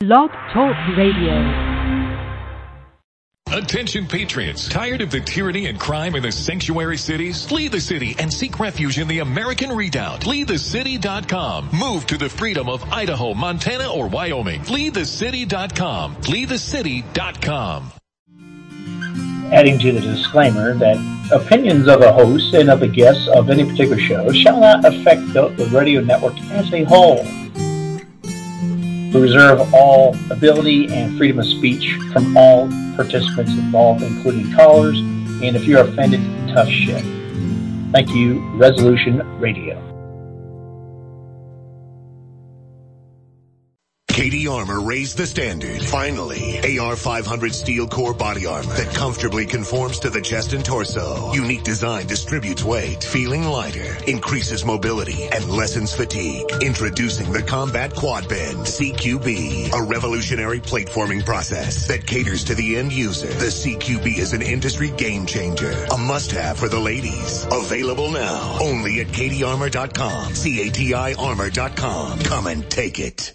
Blog Talk Radio. Attention patriots, tired of the tyranny and crime in the sanctuary cities? Flee the city and seek refuge in the American Redoubt. FleeTheCity.com. Move to the freedom of Idaho, Montana, or Wyoming. FleeTheCity.com. FleeTheCity.com. Adding to the disclaimer that opinions of the host and of the guests of any particular show shall not affect the, the radio network as a whole. We reserve all ability and freedom of speech from all participants involved, including callers, and if you're offended, tough shit. Thank you, Resolution Radio. KD Armor raised the standard. Finally, AR-500 steel core body armor that comfortably conforms to the chest and torso. Unique design distributes weight, feeling lighter, increases mobility, and lessens fatigue. Introducing the Combat Quad Bend CQB, a revolutionary plate forming process that caters to the end user. The CQB is an industry game changer, a must-have for the ladies. Available now, only at KDArmor.com, C-A-T-I Armor.com. Come and take it.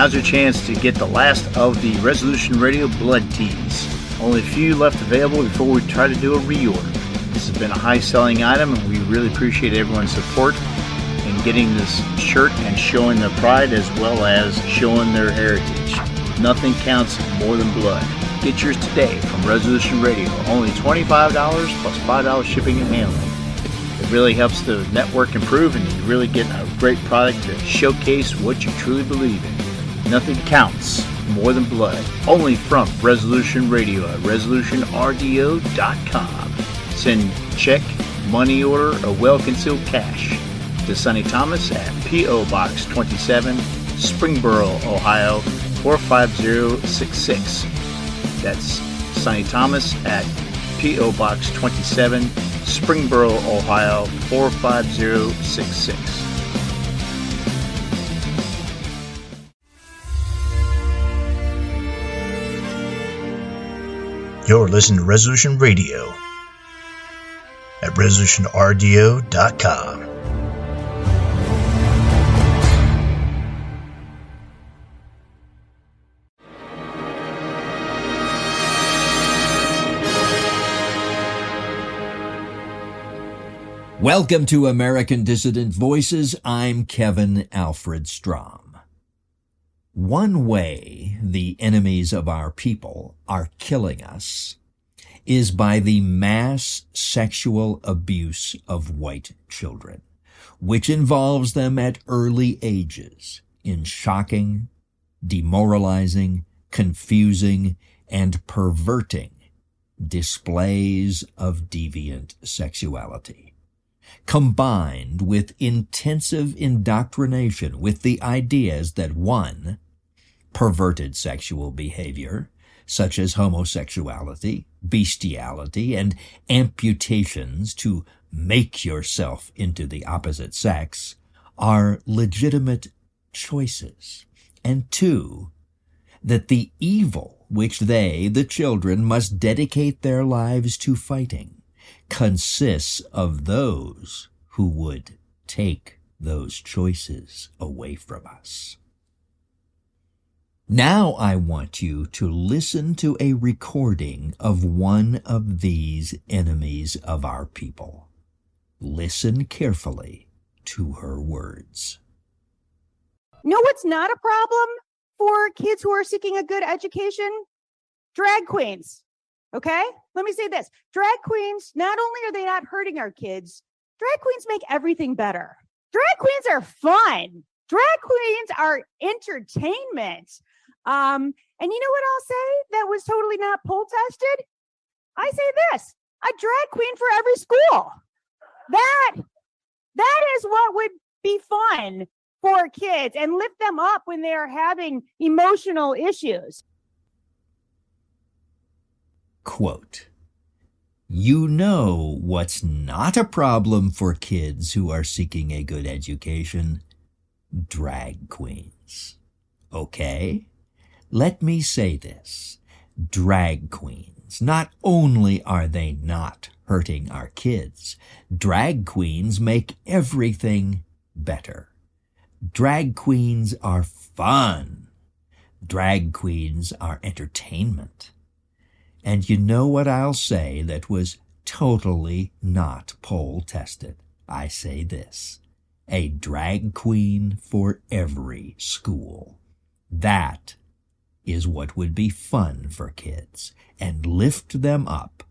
Now's your chance to get the last of the Resolution Radio Blood Tees. Only a few left available before we try to do a reorder. This has been a high selling item and we really appreciate everyone's support in getting this shirt and showing their pride as well as showing their heritage. Nothing counts more than blood. Get yours today from Resolution Radio. Only $25 plus $5 shipping and handling. It really helps the network improve and you really get a great product to showcase what you truly believe in. Nothing counts more than blood. Only from Resolution Radio at resolutionrdo.com. Send check, money order, or well concealed cash to Sonny Thomas at P.O. Box 27, Springboro, Ohio 45066. That's Sonny Thomas at P.O. Box 27, Springboro, Ohio 45066. You're listening to Resolution Radio at resolutionrdo.com. Welcome to American Dissident Voices. I'm Kevin Alfred Strom. One way the enemies of our people are killing us is by the mass sexual abuse of white children, which involves them at early ages in shocking, demoralizing, confusing, and perverting displays of deviant sexuality combined with intensive indoctrination with the ideas that one, perverted sexual behavior, such as homosexuality, bestiality, and amputations to make yourself into the opposite sex, are legitimate choices. And two, that the evil which they, the children, must dedicate their lives to fighting consists of those who would take those choices away from us. Now I want you to listen to a recording of one of these enemies of our people. Listen carefully to her words. No, what's not a problem for kids who are seeking a good education? Drag queens. Okay? Let me say this drag queens, not only are they not hurting our kids, drag queens make everything better. Drag queens are fun. Drag queens are entertainment. Um, and you know what I'll say that was totally not poll tested? I say this a drag queen for every school. That that is what would be fun for kids and lift them up when they are having emotional issues. Quote, you know what's not a problem for kids who are seeking a good education? Drag queens. Okay? Let me say this. Drag queens. Not only are they not hurting our kids, drag queens make everything better. Drag queens are fun. Drag queens are entertainment. And you know what I'll say that was totally not poll tested? I say this. A drag queen for every school. That is what would be fun for kids and lift them up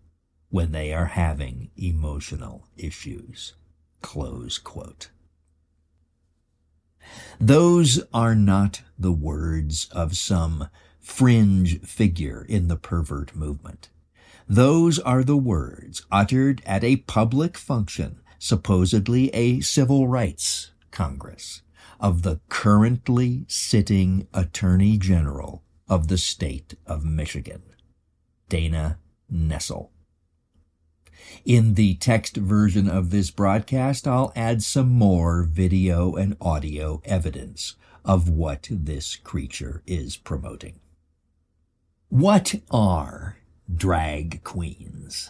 when they are having emotional issues. Close quote. Those are not the words of some fringe figure in the pervert movement. Those are the words uttered at a public function, supposedly a civil rights Congress, of the currently sitting Attorney General of the state of Michigan, Dana Nessel. In the text version of this broadcast, I'll add some more video and audio evidence of what this creature is promoting. What are drag queens?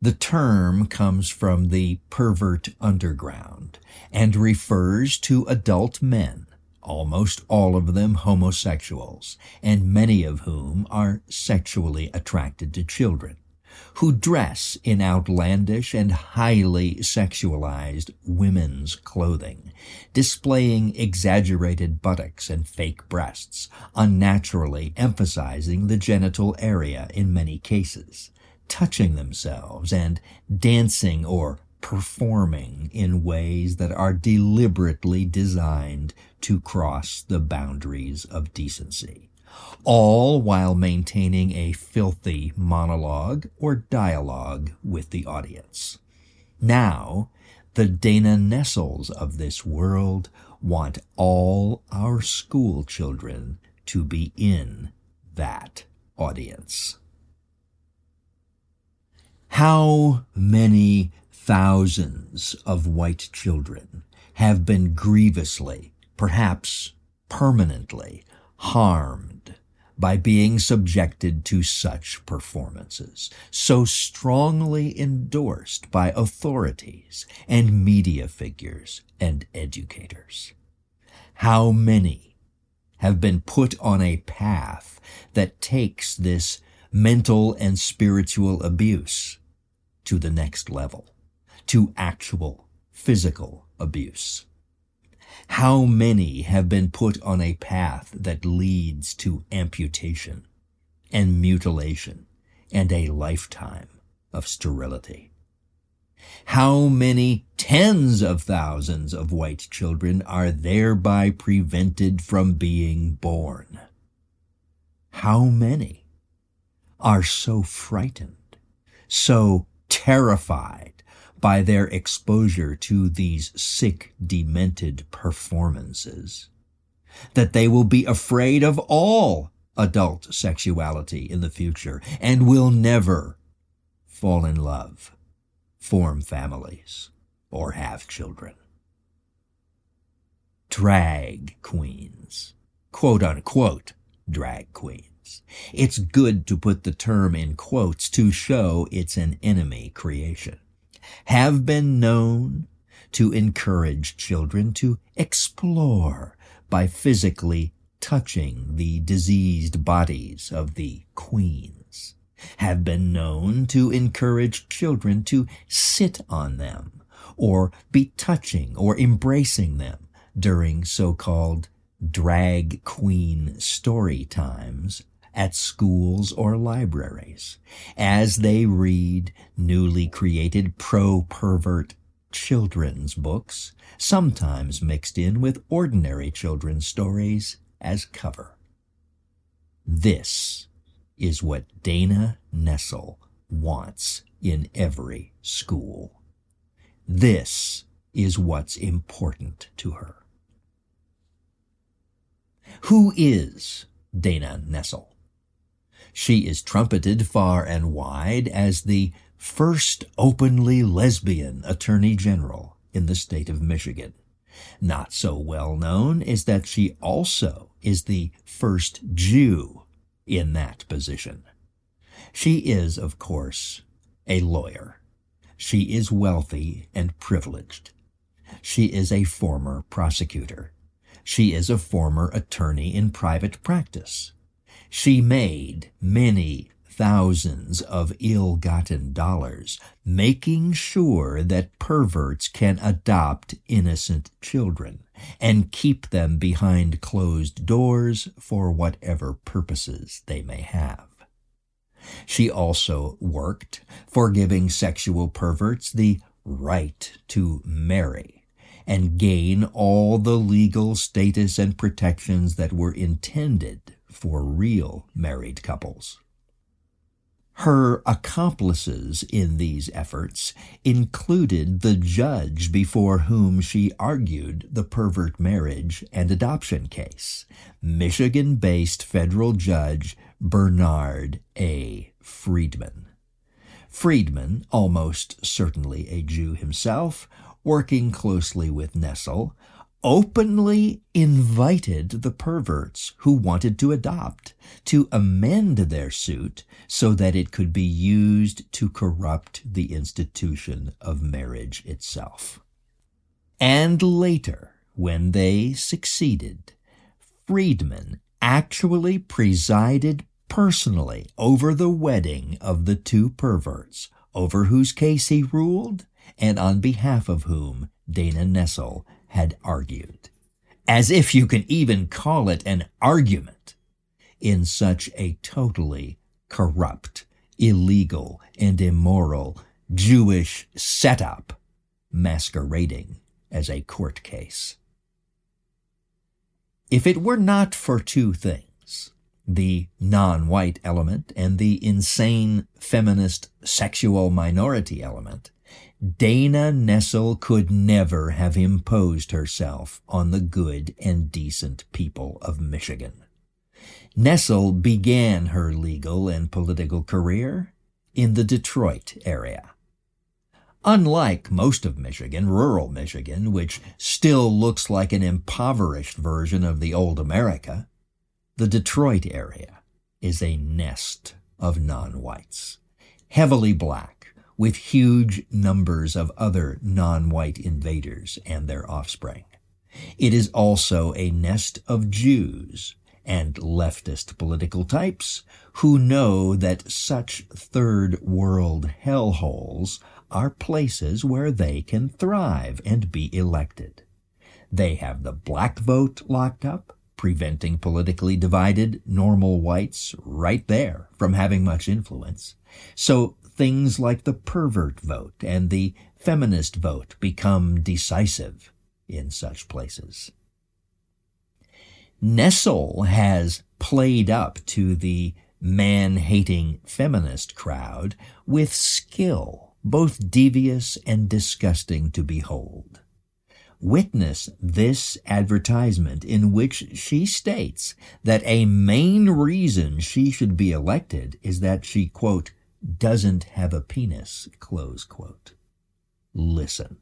The term comes from the pervert underground and refers to adult men, almost all of them homosexuals, and many of whom are sexually attracted to children who dress in outlandish and highly sexualized women's clothing, displaying exaggerated buttocks and fake breasts, unnaturally emphasizing the genital area in many cases, touching themselves and dancing or performing in ways that are deliberately designed to cross the boundaries of decency all while maintaining a filthy monologue or dialogue with the audience. Now, the Dana Nessels of this world want all our school children to be in that audience. How many thousands of white children have been grievously, perhaps permanently, harmed by being subjected to such performances, so strongly endorsed by authorities and media figures and educators. How many have been put on a path that takes this mental and spiritual abuse to the next level, to actual physical abuse? How many have been put on a path that leads to amputation and mutilation and a lifetime of sterility? How many tens of thousands of white children are thereby prevented from being born? How many are so frightened, so terrified by their exposure to these sick, demented performances. That they will be afraid of all adult sexuality in the future and will never fall in love, form families, or have children. Drag queens. Quote unquote drag queens. It's good to put the term in quotes to show it's an enemy creation have been known to encourage children to explore by physically touching the diseased bodies of the queens, have been known to encourage children to sit on them or be touching or embracing them during so-called drag queen story times at schools or libraries as they read newly created pro-pervert children's books, sometimes mixed in with ordinary children's stories as cover. This is what Dana Nessel wants in every school. This is what's important to her. Who is Dana Nessel? She is trumpeted far and wide as the first openly lesbian attorney general in the state of Michigan. Not so well known is that she also is the first Jew in that position. She is, of course, a lawyer. She is wealthy and privileged. She is a former prosecutor. She is a former attorney in private practice. She made many thousands of ill-gotten dollars, making sure that perverts can adopt innocent children and keep them behind closed doors for whatever purposes they may have. She also worked for giving sexual perverts the right to marry and gain all the legal status and protections that were intended for real married couples. Her accomplices in these efforts included the judge before whom she argued the pervert marriage and adoption case, Michigan based federal judge Bernard A. Friedman. Friedman, almost certainly a Jew himself, working closely with Nessel, openly invited the perverts who wanted to adopt to amend their suit so that it could be used to corrupt the institution of marriage itself. And later, when they succeeded, Friedman actually presided personally over the wedding of the two perverts, over whose case he ruled and on behalf of whom Dana Nessel had argued. As if you can even call it an argument in such a totally corrupt, illegal, and immoral Jewish setup masquerading as a court case. If it were not for two things, the non-white element and the insane feminist sexual minority element, Dana Nessel could never have imposed herself on the good and decent people of Michigan. Nessel began her legal and political career in the Detroit area. Unlike most of Michigan, rural Michigan, which still looks like an impoverished version of the old America, the Detroit area is a nest of non-whites, heavily black, with huge numbers of other non-white invaders and their offspring. It is also a nest of Jews and leftist political types who know that such third world hellholes are places where they can thrive and be elected. They have the black vote locked up, preventing politically divided normal whites right there from having much influence. So things like the pervert vote and the feminist vote become decisive in such places. Nessel has played up to the man-hating feminist crowd with skill, both devious and disgusting to behold. Witness this advertisement in which she states that a main reason she should be elected is that she, quote, doesn't have a penis, close quote. Listen.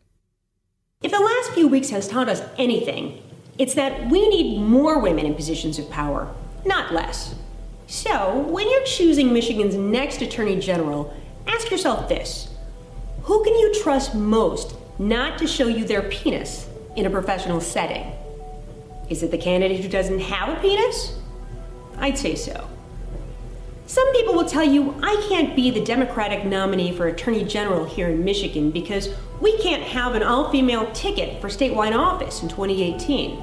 If the last few weeks has taught us anything, it's that we need more women in positions of power, not less. So, when you're choosing Michigan's next Attorney General, ask yourself this Who can you trust most not to show you their penis in a professional setting? Is it the candidate who doesn't have a penis? I'd say so. Some people will tell you I can't be the Democratic nominee for Attorney General here in Michigan because we can't have an all female ticket for statewide office in 2018.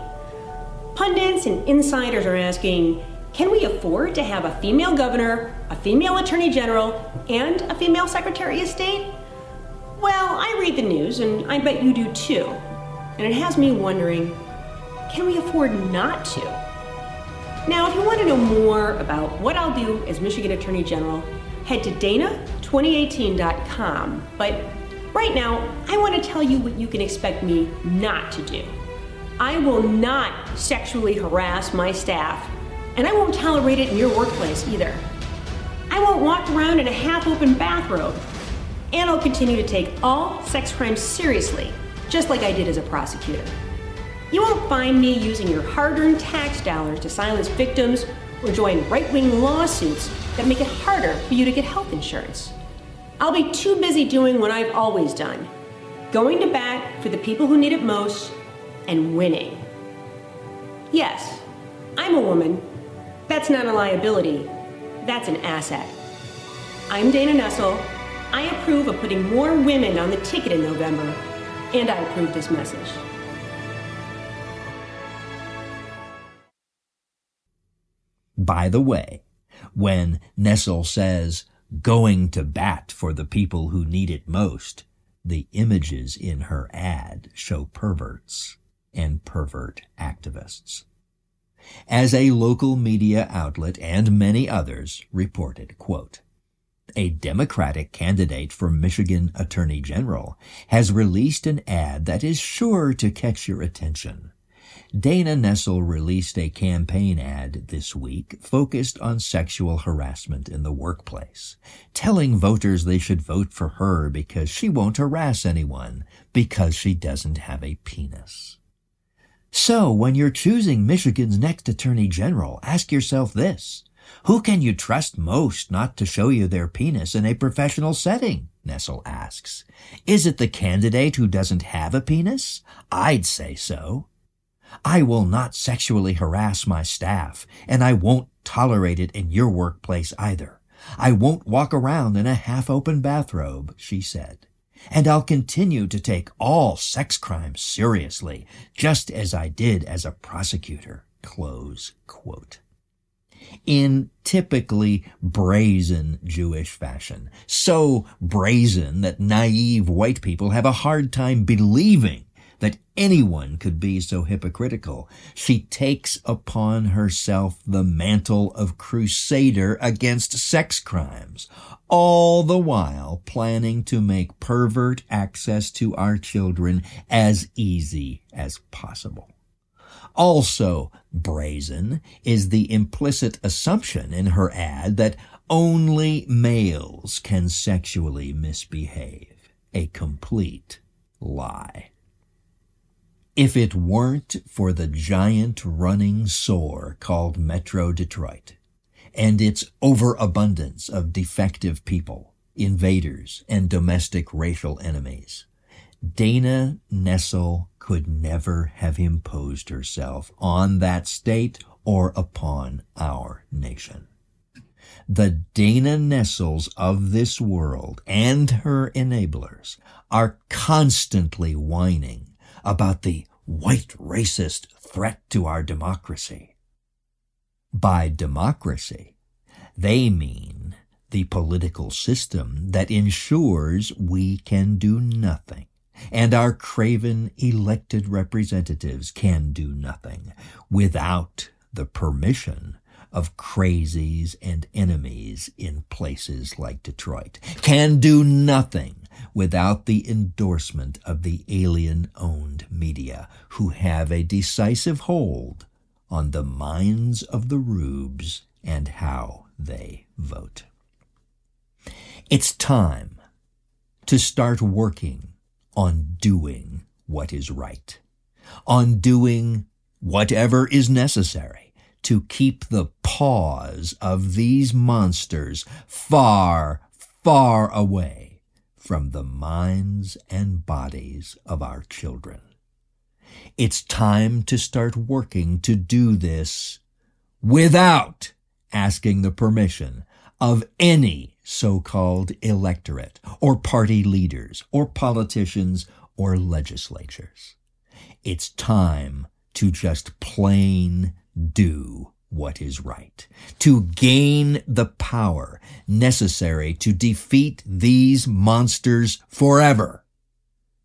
Pundits and insiders are asking can we afford to have a female governor, a female attorney general, and a female secretary of state? Well, I read the news, and I bet you do too. And it has me wondering can we afford not to? Now, if you want to know more about what I'll do as Michigan Attorney General, head to dana2018.com. But right now, I want to tell you what you can expect me not to do. I will not sexually harass my staff, and I won't tolerate it in your workplace either. I won't walk around in a half open bathrobe, and I'll continue to take all sex crimes seriously, just like I did as a prosecutor. You won't find me using your hard earned tax dollars to silence victims or join right wing lawsuits that make it harder for you to get health insurance. I'll be too busy doing what I've always done going to bat for the people who need it most and winning. Yes, I'm a woman. That's not a liability, that's an asset. I'm Dana Nessel. I approve of putting more women on the ticket in November, and I approve this message. By the way, when Nessel says, going to bat for the people who need it most, the images in her ad show perverts and pervert activists. As a local media outlet and many others reported, quote, a Democratic candidate for Michigan Attorney General has released an ad that is sure to catch your attention. Dana Nessel released a campaign ad this week focused on sexual harassment in the workplace, telling voters they should vote for her because she won't harass anyone because she doesn't have a penis. So when you're choosing Michigan's next attorney general, ask yourself this. Who can you trust most not to show you their penis in a professional setting? Nessel asks. Is it the candidate who doesn't have a penis? I'd say so. I will not sexually harass my staff, and I won't tolerate it in your workplace either. I won't walk around in a half-open bathrobe, she said. And I'll continue to take all sex crimes seriously, just as I did as a prosecutor. Close quote. In typically brazen Jewish fashion. So brazen that naive white people have a hard time believing that anyone could be so hypocritical. She takes upon herself the mantle of crusader against sex crimes, all the while planning to make pervert access to our children as easy as possible. Also brazen is the implicit assumption in her ad that only males can sexually misbehave. A complete lie. If it weren't for the giant running sore called Metro Detroit and its overabundance of defective people, invaders, and domestic racial enemies, Dana Nessel could never have imposed herself on that state or upon our nation. The Dana Nessels of this world and her enablers are constantly whining about the white racist threat to our democracy. By democracy, they mean the political system that ensures we can do nothing and our craven elected representatives can do nothing without the permission of crazies and enemies in places like Detroit, can do nothing without the endorsement of the alien owned media who have a decisive hold on the minds of the rubes and how they vote. It's time to start working on doing what is right, on doing whatever is necessary to keep the paws of these monsters far, far away from the minds and bodies of our children. It's time to start working to do this without asking the permission of any so-called electorate or party leaders or politicians or legislatures. It's time to just plain do what is right, to gain the power necessary to defeat these monsters forever,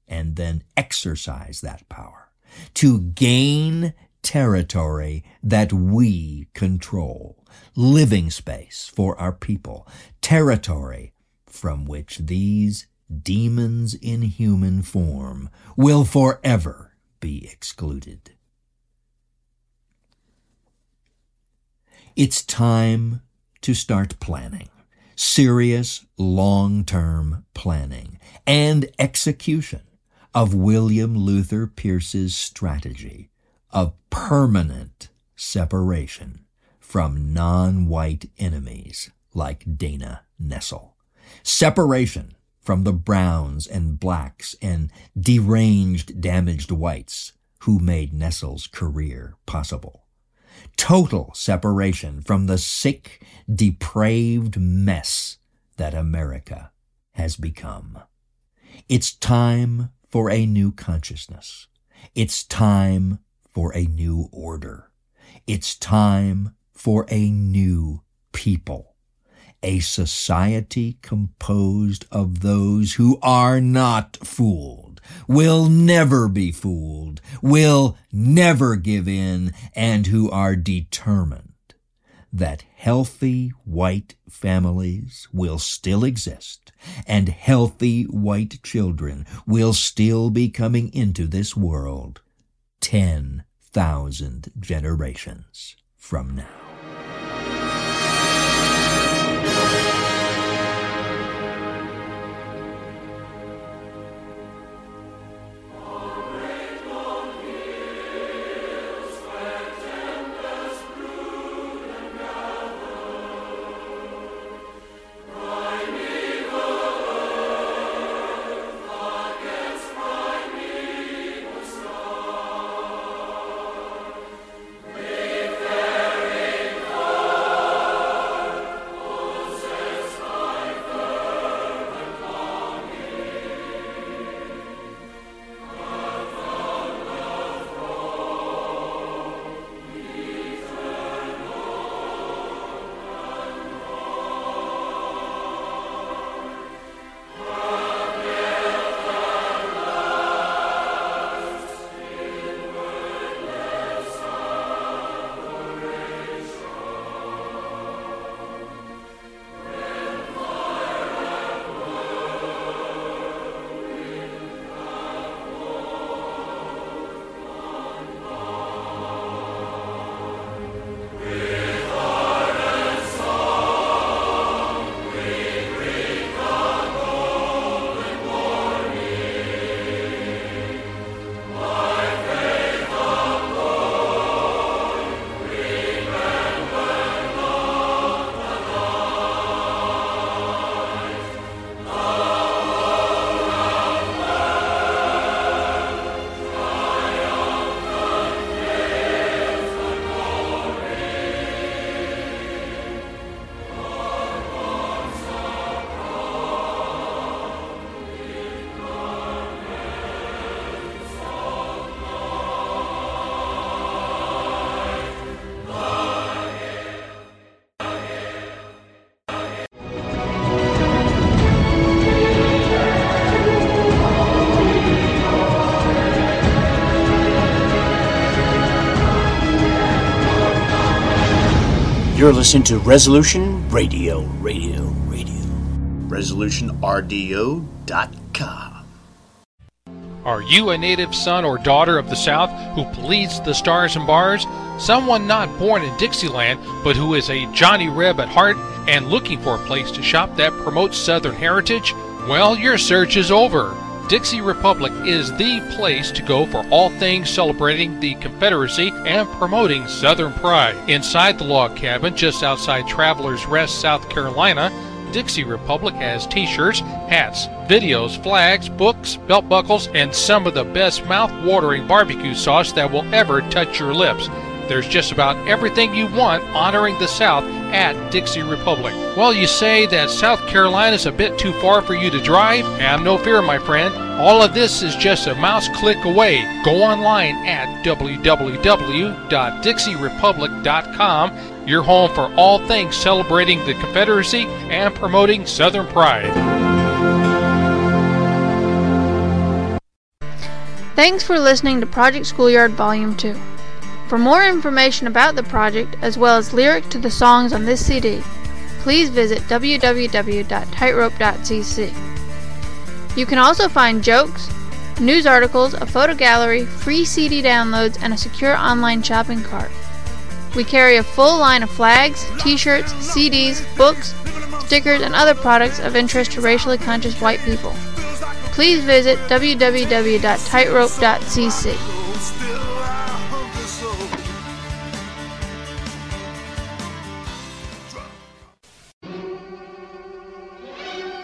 and then exercise that power, to gain territory that we control, living space for our people, territory from which these demons in human form will forever be excluded. It's time to start planning. Serious long-term planning and execution of William Luther Pierce's strategy of permanent separation from non-white enemies like Dana Nessel. Separation from the browns and blacks and deranged, damaged whites who made Nessel's career possible. Total separation from the sick, depraved mess that America has become. It's time for a new consciousness. It's time for a new order. It's time for a new people a society composed of those who are not fooled, will never be fooled, will never give in, and who are determined that healthy white families will still exist and healthy white children will still be coming into this world 10,000 generations from now. You're listening to Resolution Radio, Radio, Radio. ResolutionRDO.com. Are you a native son or daughter of the South who bleeds the stars and bars? Someone not born in Dixieland, but who is a Johnny Reb at heart and looking for a place to shop that promotes Southern heritage? Well, your search is over. Dixie Republic is the place to go for all things celebrating the Confederacy and promoting Southern pride. Inside the log cabin, just outside Travelers Rest, South Carolina, Dixie Republic has t shirts, hats, videos, flags, books, belt buckles, and some of the best mouth watering barbecue sauce that will ever touch your lips. There's just about everything you want honoring the South at Dixie Republic. Well, you say that South Carolina is a bit too far for you to drive? Have no fear, my friend. All of this is just a mouse click away. Go online at www.dixierepublic.com, your home for all things celebrating the Confederacy and promoting Southern pride. Thanks for listening to Project Schoolyard Volume 2. For more information about the project, as well as lyrics to the songs on this CD, please visit www.tightrope.cc. You can also find jokes, news articles, a photo gallery, free CD downloads, and a secure online shopping cart. We carry a full line of flags, t-shirts, CDs, books, stickers, and other products of interest to racially conscious white people. Please visit www.tightrope.cc.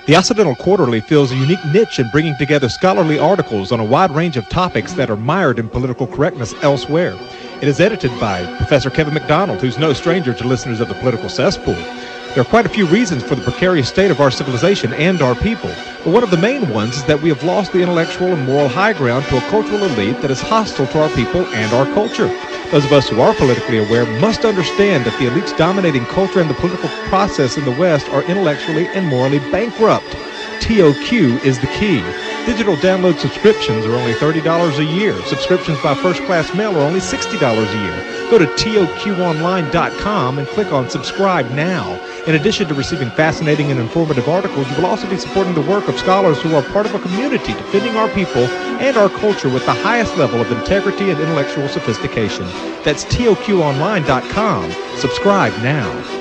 The Occidental Quarterly fills a unique niche in bringing together scholarly articles on a wide range of topics that are mired in political correctness elsewhere. It is edited by Professor Kevin MacDonald, who's no stranger to listeners of the political cesspool. There are quite a few reasons for the precarious state of our civilization and our people, but one of the main ones is that we have lost the intellectual and moral high ground to a cultural elite that is hostile to our people and our culture. Those of us who are politically aware must understand that the elites dominating culture and the political process in the West are intellectually and morally bankrupt. TOQ is the key. Digital download subscriptions are only $30 a year. Subscriptions by first class mail are only $60 a year. Go to TOQOnline.com and click on subscribe now. In addition to receiving fascinating and informative articles, you will also be supporting the work of scholars who are part of a community defending our people and our culture with the highest level of integrity and intellectual sophistication. That's TOQOnline.com. Subscribe now.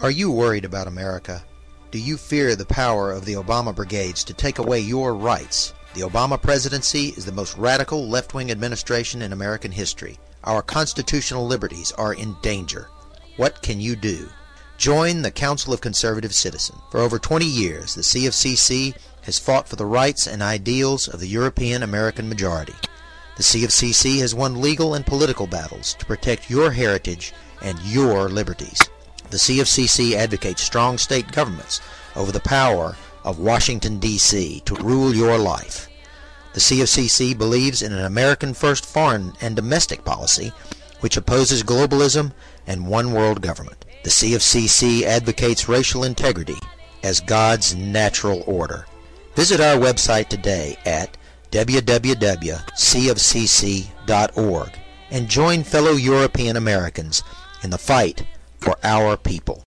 Are you worried about America? Do you fear the power of the Obama brigades to take away your rights? The Obama presidency is the most radical left wing administration in American history. Our constitutional liberties are in danger. What can you do? Join the Council of Conservative Citizens. For over 20 years, the CofCC has fought for the rights and ideals of the European American majority. The CofCC has won legal and political battles to protect your heritage and your liberties. The CofCC advocates strong state governments over the power of Washington, D.C. to rule your life. The CofCC believes in an American first foreign and domestic policy which opposes globalism and one world government. The CofCC advocates racial integrity as God's natural order. Visit our website today at www.cofcc.org and join fellow European Americans in the fight for our people.